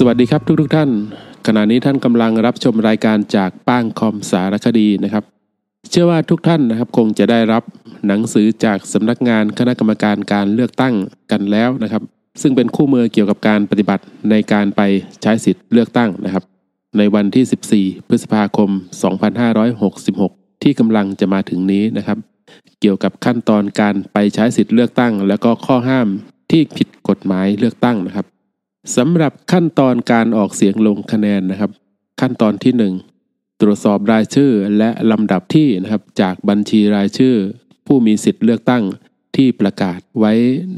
สวัสดีครับทุกทท่าน ขณะนี้ท่านกำลังรับชมรายการจากป้างคอมสารคดีนะครับ เชื่อว่าทุกท่านนะครับคงจะได้รับหนังสือจากสำนักงานคณะกรรมการการเลือกตั้งกันแล้วนะครับ ซึ่งเป็นคู่มือเกี่ยวกับการปฏิบัติในการไปใช้สิทธิ์เลือกตั้งนะครับ ในวันที่ 14 พฤษภาคม 2566 ที่กำลังจะมาถึงนี้นะครับ เกี่ยวกับขั้นตอนการไปใช้สิทธิ์เลือกตั้ง และก็ข้อห้ามที่ผิดกฎหมายเลือกตั้งนะครับ สำหรับขั้นตอนการออกเสียงลงคะแนนนะครับ ขั้นตอนที่ 1 ตรวจสอบรายชื่อและลำดับที่นะครับจากบัญชีรายชื่อ ผู้มีสิทธิ์เลือกตั้งที่ประกาศไว้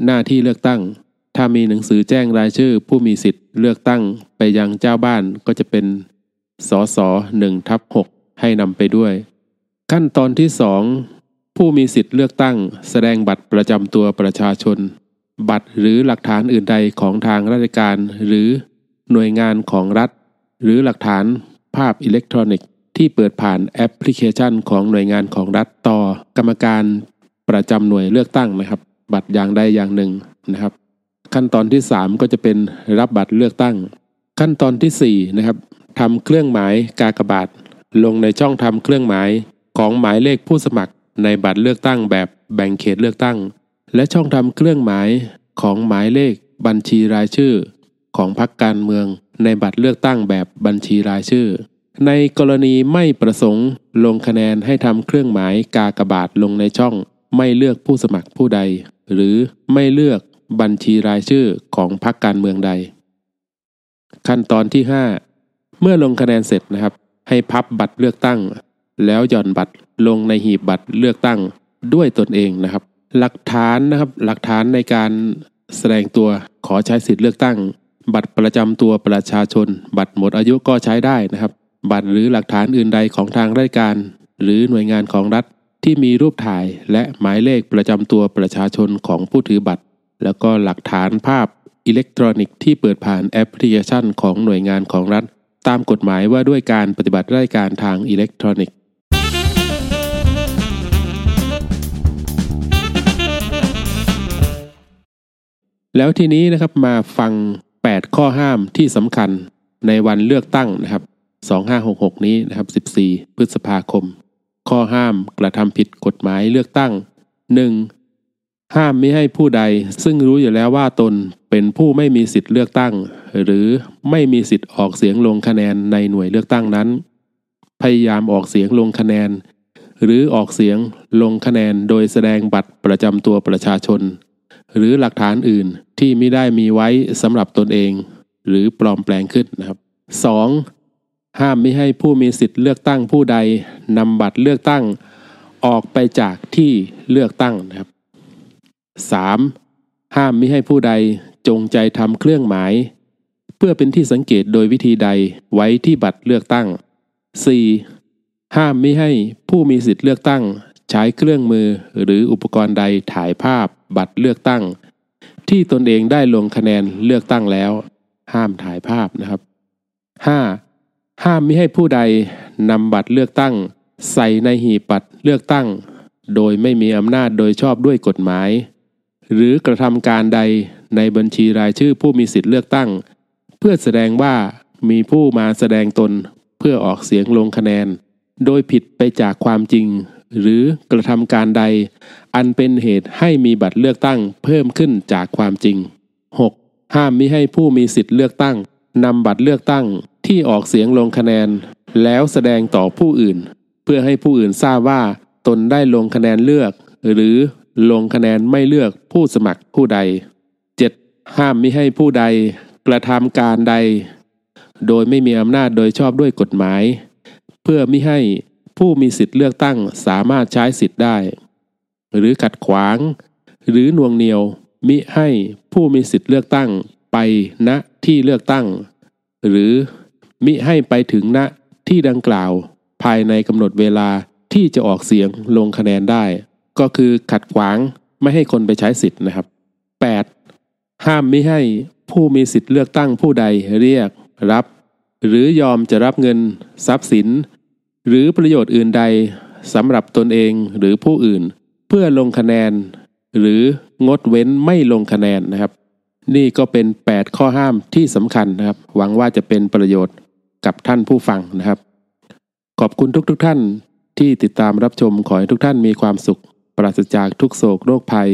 หน้าที่เลือกตั้ง ถ้ามีหนังสือแจ้งรายชื่อ ผู้มีสิทธิ์เลือกตั้งไปยังเจ้าบ้านก็จะเป็นสสหนึ่งทับหให้นำไปด้วย ขั้นตอนที่ 2 ผู้มีสิทธิ์เลือกตั้ง แสดงบัตรประจำตัวประชาชน บัตรหรือหลักฐานอื่นใดของทางราชการ หรือหน่วยงานของรัฐ หรือหลักฐานภาพอิเล็กทรอนิกส์ ที่เปิดผ่านแอปพลิเคชันของหน่วยงานของรัฐต่อกรรมการประจำหน่วยเลือกตั้งนะครับ บัตรอย่างใดอย่างหนึ่งนะครับ ขั้นตอนที่ 3 ก็จะเป็นรับบัตรเลือกตั้ง ขั้นตอนที่4นะครับทำเครื่องหมายกากบาทลงในช่องทำเครื่องหมายของหมายเลขผู้สมัครในบัตรเลือกตั้งแบบแบ่งเขตเลือกตั้ง และช่องทำเครื่องหมายของหมายเลขบัญชีรายชื่อ ของพรรคการเมืองในบัตรเลือกตั้งแบบบัญชีรายชื่อ ในกรณีไม่ประสงค์ลงคะแนนให้ทำเครื่องหมายกากบาทลงในช่อง ไม่เลือกผู้สมัครผู้ใด หรือไม่เลือกบัญชีรายชื่อของพรรคการเมืองใด ขั้นตอนที่ 5 เมื่อลงคะแนนเสร็จนะครับ ให้พับบัตรเลือกตั้ง แล้วหย่อนบัตรลงในหีบบัตรเลือกตั้งด้วยตนเองนะครับ หลักฐานนะครับหลักฐานในการแสดงตัวขอใช้สิทธิ์เลือกตั้ง บัตรประจำตัวประชาชน บัตรหมดอายุก็ใช้ได้นะครับ บัตรหรือหลักฐานอื่นใดของทางราชการ หรือหน่วยงานของรัฐที่มีรูปถ่ายและหมายเลขประจำตัวประชาชนของผู้ถือบัตร แล้วก็หลักฐานภาพอิเล็กทรอนิกส์ที่เปิดผ่านแอปพลิเคชันของหน่วยงานของรัฐ ตามกฎหมายว่าด้วยการปฏิบัติราชการทางอิเล็กทรอนิกส์ แล้วทีนี้นะครับมาฟัง 8 ข้อห้ามที่สำคัญในวันเลือกตั้งนะครับ 2566 นี้นะครับ 14 พฤษภาคม ข้อห้ามกระทำผิดกฎหมายเลือกตั้ง 1. ห้ามไม่ให้ผู้ใด ซึ่งรู้อยู่แล้วว่าตนเป็นผู้ไม่มีสิทธิ์เลือกตั้ง หรือไม่มีสิทธิ์ออกเสียงลงคะแนนในหน่วยเลือกตั้งนั้น พยายามออกเสียงลงคะแนน หรือออกเสียงลงคะแนนโดยแสดงบัตรประจำตัวประชาชน หรือหลักฐานอื่นที่ไม่ได้มีไว้สำหรับตนเอง หรือปลอมแปลงขึ้นนะครับ 2. ห้ามไม่ให้ผู้มีสิทธิ์เลือกตั้งผู้ใดนำบัตรเลือกตั้ง ออกไปจากที่เลือกตั้งนะครับ 3. ห้ามไม่ให้ผู้ใดจงใจทำเครื่องหมาย เพื่อเป็นที่สังเกตโดยวิธีใดไว้ที่บัตรเลือกตั้ง 4. ห้ามไม่ให้ผู้มีสิทธิ์เลือกตั้ง ใช้เครื่องมือหรืออุปกรณ์ใดถ่ายภาพ บัตรเลือกตั้ง ที่ตนเองได้ลงคะแนนเลือกตั้งแล้ว ห้ามถ่ายภาพนะครับ 5. ห้ามไม่ให้ผู้ใดนำบัตรเลือกตั้ง ใส่ในหีบบัตรเลือกตั้ง โดยไม่มีอำนาจโดยชอบด้วยกฎหมาย หรือกระทำการใดในบัญชีรายชื่อผู้มีสิทธิ์เลือกตั้ง เพื่อแสดงว่ามีผู้มาแสดงตนเพื่อออกเสียงลงคะแนน โดยผิดไปจากความจริง หรือกระทำการใด อันเป็นเหตุให้มีบัตรเลือกตั้งเพิ่มขึ้นจากความจริง 6. ห้ามมิให้ผู้มีสิทธิ์เลือกตั้งนำบัตรเลือกตั้งที่ออกเสียงลงคะแนน แล้วแสดงต่อผู้อื่น เพื่อให้ผู้อื่นทราบว่าตนได้ลงคะแนนเลือก หรือลงคะแนนไม่เลือกผู้สมัครผู้ใด 7. ห้ามมิให้ผู้ใดกระทำการใด โดยไม่มีอำนาจโดยชอบด้วยกฎหมาย เพื่อไม่ให้ผู้มีสิทธิ์เลือกตั้งสามารถใช้สิทธิ์ได้ หรือขัดขวาง หรือน่วงเหนียว มิให้ผู้มีสิทธิ์เลือกตั้งไปณที่เลือกตั้ง หรือมิให้ไปถึงณที่ดังกล่าว ภายในกำหนดเวลาที่จะออกเสียงลงคะแนนได้ ก็คือขัดขวางไม่ให้คนไปใช้สิทธิ์นะครับ 8. ห้ามม่ให้ผู้มีสิทธิ์เลือกตั้งผู้ใดเรียกรับ หรือยอมจะรับเงิน ทรัพย์สิน หรือประโยชน์อื่นใดสำหรับตนเองหรือผู้อื่น เพื่อลงคะแนน หรืองดเว้นไม่ลงคะแนนนะครับ นี่ก็เป็น 8 ข้อห้ามที่สำคัญนะครับ หวังว่าจะเป็นประโยชน์กับท่านผู้ฟังนะครับ ขอบคุณทุกๆทท่านที่ติดตามรับชมขอให้ทุกท่านมีความสุข ปราศจากทุกโศกโรคภัย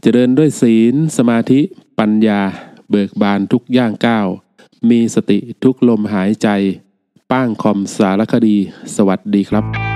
เจริญด้วยศีล สมาธิ ปัญญา เบิกบานทุกย่างก้าว มีสติทุกลมหายใจ ป้างคอมสารคดี สวัสดีครับ